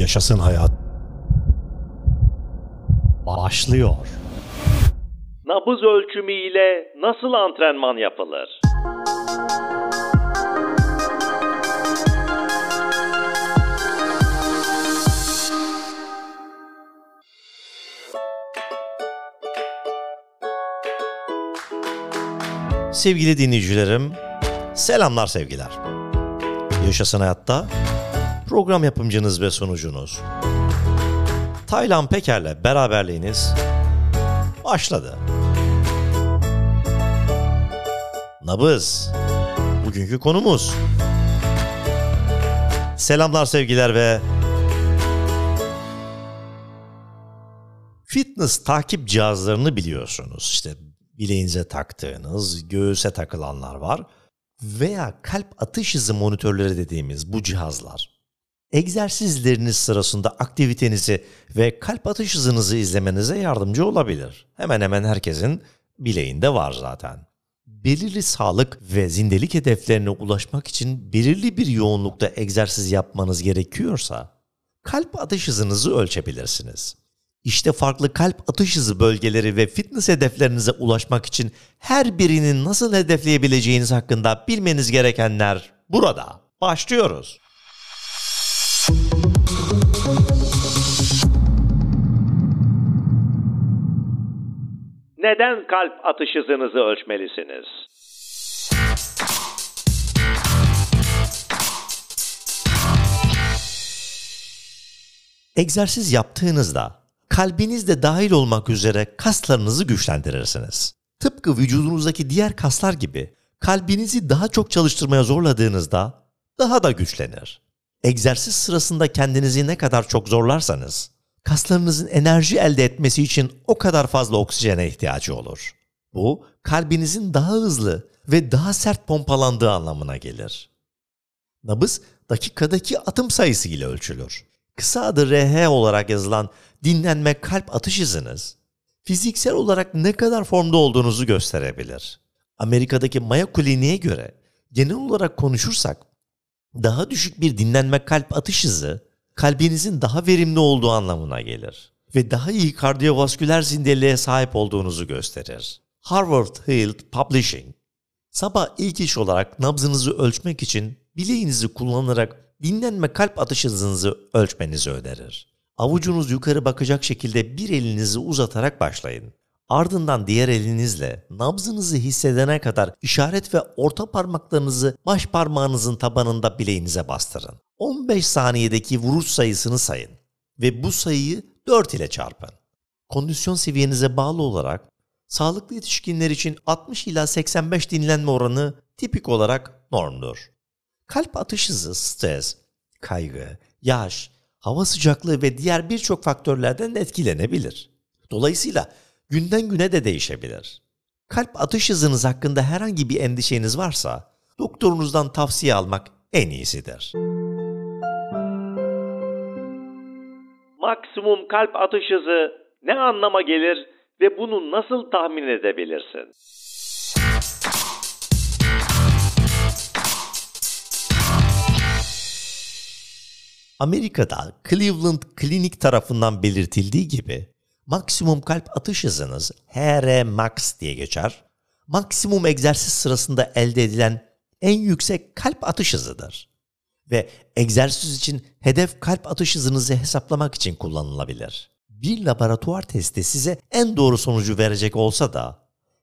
Yaşasın hayat. Başlıyor. Nabız ölçümü ile nasıl antrenman yapılır? Sevgili dinleyicilerim, selamlar sevgiler. Yaşasın Hayat'ta program yapımcınız ve sunucunuz Taylan Peker'le beraberliğiniz başladı. Nabız, bugünkü konumuz. Selamlar sevgiler ve fitness takip cihazlarını biliyorsunuz. İşte bileğinize taktığınız, göğüse takılanlar var veya kalp atış hızı monitörleri dediğimiz bu cihazlar. Egzersizleriniz sırasında aktivitenizi ve kalp atış hızınızı izlemenize yardımcı olabilir. Hemen hemen herkesin bileğinde var zaten. Belirli sağlık ve zindelik hedeflerine ulaşmak için belirli bir yoğunlukta egzersiz yapmanız gerekiyorsa kalp atış hızınızı ölçebilirsiniz. İşte farklı kalp atış hızı bölgeleri ve fitness hedeflerinize ulaşmak için her birinin nasıl hedefleyebileceğiniz hakkında bilmeniz gerekenler burada. Başlıyoruz. Neden kalp atış hızınızı ölçmelisiniz? Egzersiz yaptığınızda kalbiniz de dahil olmak üzere kaslarınızı güçlendirirsiniz. Tıpkı vücudunuzdaki diğer kaslar gibi kalbinizi daha çok çalıştırmaya zorladığınızda daha da güçlenir. Egzersiz sırasında kendinizi ne kadar çok zorlarsanız kaslarınızın enerji elde etmesi için o kadar fazla oksijene ihtiyacı olur. Bu kalbinizin daha hızlı ve daha sert pompalandığı anlamına gelir. Nabız dakikadaki atım sayısı ile ölçülür. Kısa adı RH olarak yazılan dinlenme kalp atış hızınız fiziksel olarak ne kadar formda olduğunuzu gösterebilir. Amerika'daki Mayo Kliniğe göre genel olarak konuşursak daha düşük bir dinlenme kalp atış hızı kalbinizin daha verimli olduğu anlamına gelir ve daha iyi kardiyovasküler zindeliğe sahip olduğunuzu gösterir. Harvard Health Publishing Sabah ilk iş olarak nabzınızı ölçmek için bileğinizi kullanarak dinlenme kalp atış hızınızı ölçmenizi önerir. Avucunuz yukarı bakacak şekilde bir elinizi uzatarak başlayın. Ardından diğer elinizle nabzınızı hissedene kadar işaret ve orta parmaklarınızı baş parmağınızın tabanında bileğinize bastırın. 15 saniyedeki vuruş sayısını sayın ve bu sayıyı 4 ile çarpın. Kondisyon seviyenize bağlı olarak sağlıklı yetişkinler için 60 ila 85 dinlenme oranı tipik olarak normdur. Kalp atış hızı, stres, kaygı, yaş, hava sıcaklığı ve diğer birçok faktörlerden etkilenebilir. Dolayısıyla günden güne de değişebilir. Kalp atış hızınız hakkında herhangi bir endişeniz varsa doktorunuzdan tavsiye almak en iyisidir. Maksimum kalp atış hızı ne anlama gelir ve bunu nasıl tahmin edebilirsin? Amerika'da Cleveland Clinic tarafından belirtildiği gibi maksimum kalp atış hızınız HR max diye geçer. Maksimum egzersiz sırasında elde edilen en yüksek kalp atış hızıdır. Ve egzersiz için hedef kalp atış hızınızı hesaplamak için kullanılabilir. Bir laboratuvar testi size en doğru sonucu verecek olsa da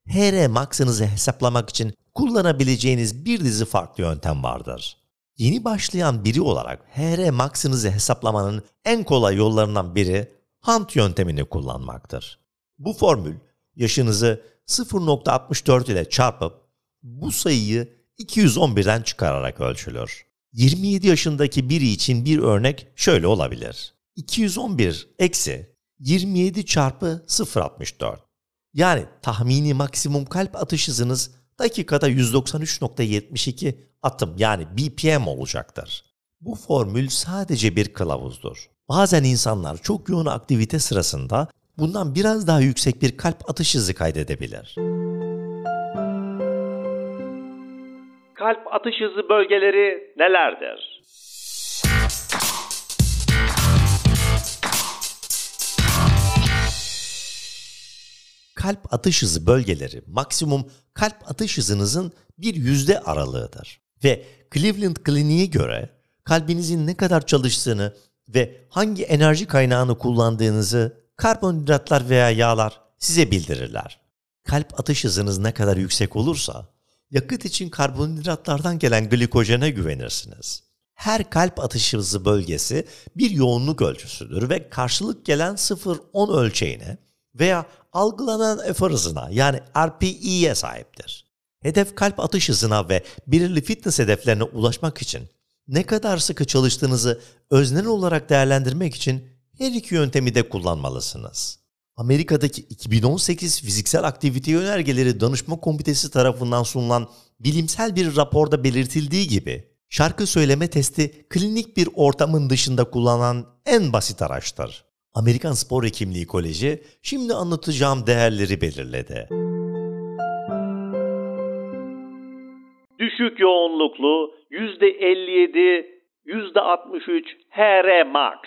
HR max'ınızı hesaplamak için kullanabileceğiniz bir dizi farklı yöntem vardır. Yeni başlayan biri olarak HR max'ınızı hesaplamanın en kolay yollarından biri Hunt yöntemini kullanmaktır. Bu formül yaşınızı 0.64 ile çarpıp bu sayıyı 211'den çıkararak ölçülür. 27 yaşındaki biri için bir örnek şöyle olabilir. 211 eksi 27 çarpı 0.64. Yani tahmini maksimum kalp atış hızınız dakikada 193.72 atım yani BPM olacaktır. Bu formül sadece bir kılavuzdur. Bazen insanlar çok yoğun aktivite sırasında bundan biraz daha yüksek bir kalp atış hızı kaydedebilir. Kalp atış hızı bölgeleri nelerdir? Kalp atış hızı bölgeleri maksimum kalp atış hızınızın bir yüzde aralığıdır. Ve Cleveland Kliniğe göre kalbinizin ne kadar çalıştığını ve hangi enerji kaynağını kullandığınızı karbonhidratlar veya yağlar size bildirirler. Kalp atış hızınız ne kadar yüksek olursa yakıt için karbonhidratlardan gelen glikojene güvenirsiniz. Her kalp atış hızı bölgesi bir yoğunluk ölçüsüdür ve karşılık gelen 0-10 ölçeğine veya algılanan efor hızına yani RPE'ye sahiptir. Hedef kalp atış hızına ve belirli fitness hedeflerine ulaşmak için ne kadar sıkı çalıştığınızı öznel olarak değerlendirmek için her iki yöntemi de kullanmalısınız. Amerika'daki 2018 Fiziksel Aktivite Önergeleri Danışma Komitesi tarafından sunulan bilimsel bir raporda belirtildiği gibi şarkı söyleme testi klinik bir ortamın dışında kullanılan en basit araçtır. Amerikan Spor Hekimliği Koleji şimdi anlatacağım değerleri belirledi. Düşük yoğunluklu %57, %63 HR max.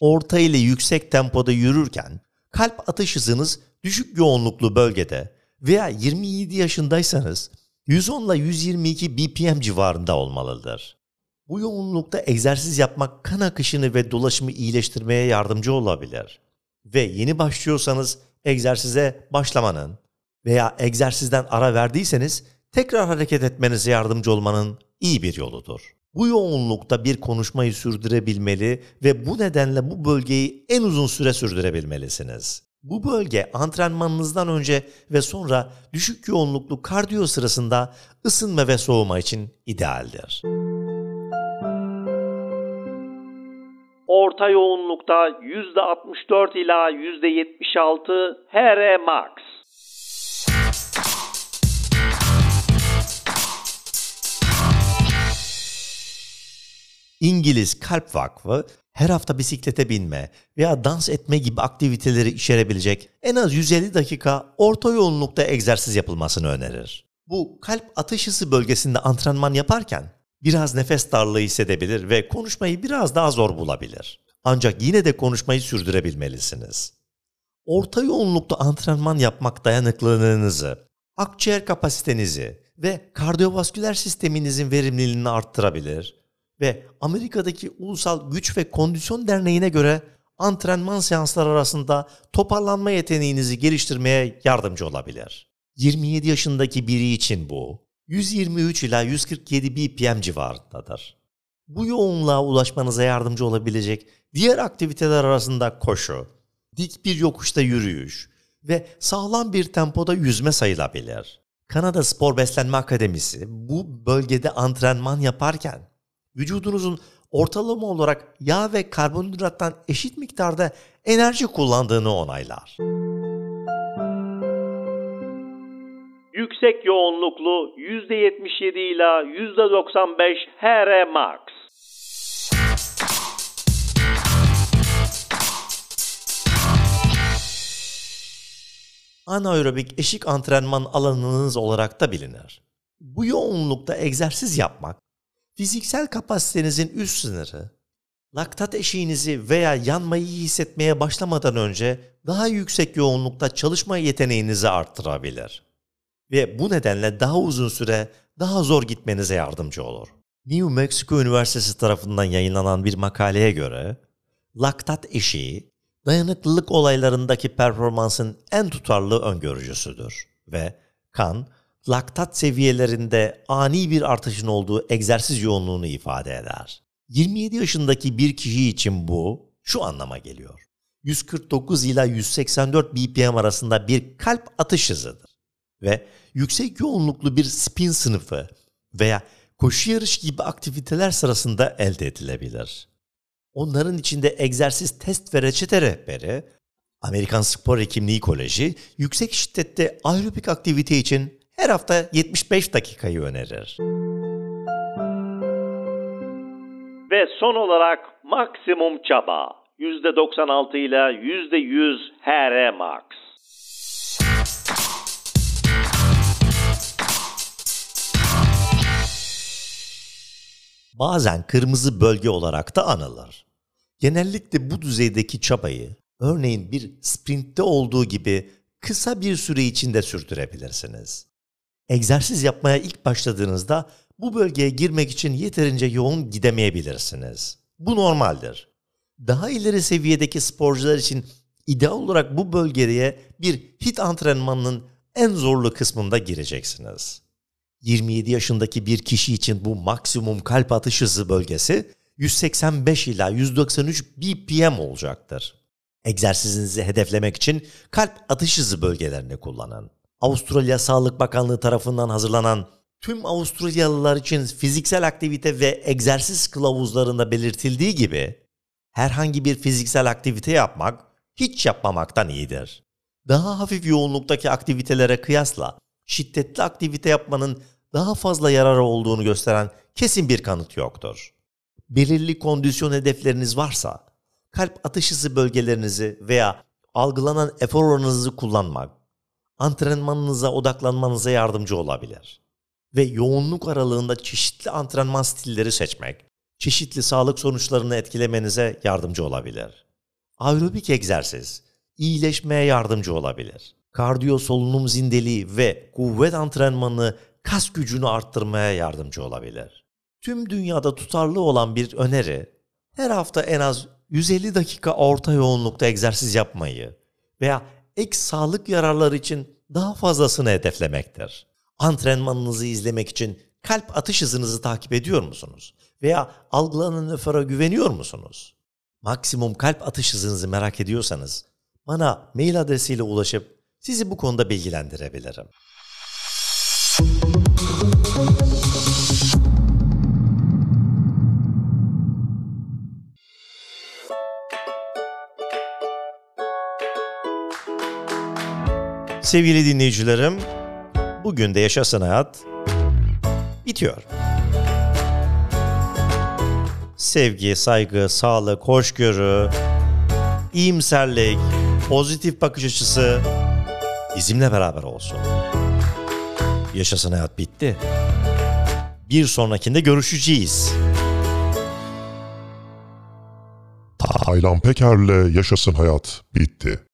Orta ile yüksek tempoda yürürken kalp atış hızınız düşük yoğunluklu bölgede veya 27 yaşındaysanız 110 ile 122 BPM civarında olmalıdır. Bu yoğunlukta egzersiz yapmak kan akışını ve dolaşımı iyileştirmeye yardımcı olabilir. Ve yeni başlıyorsanız egzersize başlamanın veya egzersizden ara verdiyseniz tekrar hareket etmenize yardımcı olmanın iyi bir yoludur. Bu yoğunlukta bir konuşmayı sürdürebilmeli ve bu nedenle bu bölgeyi en uzun süre sürdürebilmelisiniz. Bu bölge antrenmanınızdan önce ve sonra düşük yoğunluklu kardiyo sırasında ısınma ve soğuma için idealdir. Orta yoğunlukta %64 ila %76 HR max. İngiliz Kalp Vakfı her hafta bisiklete binme veya dans etme gibi aktiviteleri içerebilecek en az 150 dakika orta yoğunlukta egzersiz yapılmasını önerir. Bu kalp atış hızı bölgesinde antrenman yaparken biraz nefes darlığı hissedebilir ve konuşmayı biraz daha zor bulabilir. Ancak yine de konuşmayı sürdürebilmelisiniz. Orta yoğunlukta antrenman yapmak dayanıklılığınızı, akciğer kapasitenizi ve kardiyovasküler sisteminizin verimliliğini arttırabilir ve Amerika'daki Ulusal Güç ve Kondisyon Derneği'ne göre antrenman seansları arasında toparlanma yeteneğinizi geliştirmeye yardımcı olabilir. 27 yaşındaki biri için bu 123 ila 147 BPM civarındadır. Bu yoğunluğa ulaşmanıza yardımcı olabilecek diğer aktiviteler arasında koşu, dik bir yokuşta yürüyüş ve sağlam bir tempoda yüzme sayılabilir. Kanada Spor Beslenme Akademisi bu bölgede antrenman yaparken vücudunuzun ortalama olarak yağ ve karbonhidrattan eşit miktarda enerji kullandığını onaylar. Yüksek yoğunluklu %77 ila %95 HR max. Anaerobik eşik antrenman alanınız olarak da bilinir. Bu yoğunlukta egzersiz yapmak fiziksel kapasitenizin üst sınırı, laktat eşiğinizi veya yanmayı hissetmeye başlamadan önce daha yüksek yoğunlukta çalışma yeteneğinizi arttırabilir. Ve bu nedenle daha uzun süre daha zor gitmenize yardımcı olur. New Mexico Üniversitesi tarafından yayınlanan bir makaleye göre laktat eşiği dayanıklılık olaylarındaki performansın en tutarlı öngörücüsüdür ve kan laktat seviyelerinde ani bir artışın olduğu egzersiz yoğunluğunu ifade eder. 27 yaşındaki bir kişi için bu şu anlama geliyor. 149 ila 184 BPM arasında bir kalp atış hızıdır ve yüksek yoğunluklu bir spin sınıfı veya koşu yarış gibi aktiviteler sırasında elde edilebilir. Onların içinde egzersiz test ve reçete rehberi, Amerikan Spor Hekimliği Koleji yüksek şiddette aerobik aktivite için her hafta 75 dakikayı önerir. Ve son olarak maksimum çaba %96 ile %100 HR max. Bazen kırmızı bölge olarak da anılır. Genellikle bu düzeydeki çabayı örneğin bir sprintte olduğu gibi kısa bir süre içinde sürdürebilirsiniz. Egzersiz yapmaya ilk başladığınızda bu bölgeye girmek için yeterince yoğun gidemeyebilirsiniz. Bu normaldir. Daha ileri seviyedeki sporcular için ideal olarak bu bölgeye bir hit antrenmanının en zorlu kısmında gireceksiniz. 27 yaşındaki bir kişi için bu maksimum kalp atış hızı bölgesi 185 ila 193 BPM olacaktır. Egzersizinizi hedeflemek için kalp atış hızı bölgelerini kullanın. Avustralya Sağlık Bakanlığı tarafından hazırlanan tüm Avustralyalılar için fiziksel aktivite ve egzersiz kılavuzlarında belirtildiği gibi herhangi bir fiziksel aktivite yapmak hiç yapmamaktan iyidir. Daha hafif yoğunluktaki aktivitelere kıyasla şiddetli aktivite yapmanın daha fazla yararı olduğunu gösteren kesin bir kanıt yoktur. Belirli kondisyon hedefleriniz varsa, kalp atış hızı bölgelerinizi veya algılanan efor oranınızı kullanmak, antrenmanınıza odaklanmanıza yardımcı olabilir. Ve yoğunluk aralığında çeşitli antrenman stilleri seçmek, çeşitli sağlık sonuçlarını etkilemenize yardımcı olabilir. Aerobik egzersiz, iyileşmeye yardımcı olabilir. Kardiyo solunum zindeliği ve kuvvet antrenmanı kas gücünü arttırmaya yardımcı olabilir. Tüm dünyada tutarlı olan bir öneri, her hafta en az 150 dakika orta yoğunlukta egzersiz yapmayı veya ek sağlık yararları için daha fazlasını hedeflemektir. Antrenmanınızı izlemek için kalp atış hızınızı takip ediyor musunuz? Veya algılanan nöfera güveniyor musunuz? Maksimum kalp atış hızınızı merak ediyorsanız bana mail adresiyle ulaşıp sizi bu konuda bilgilendirebilirim. Sevgili dinleyicilerim, bugün de Yaşasın Hayat bitiyor. Sevgi, saygı, sağlık, hoşgörü, iyimserlik, pozitif bakış açısı bizimle beraber olsun. Yaşasın Hayat bitti. Bir sonrakinde görüşeceğiz. Taylan Peker'le Yaşasın Hayat bitti.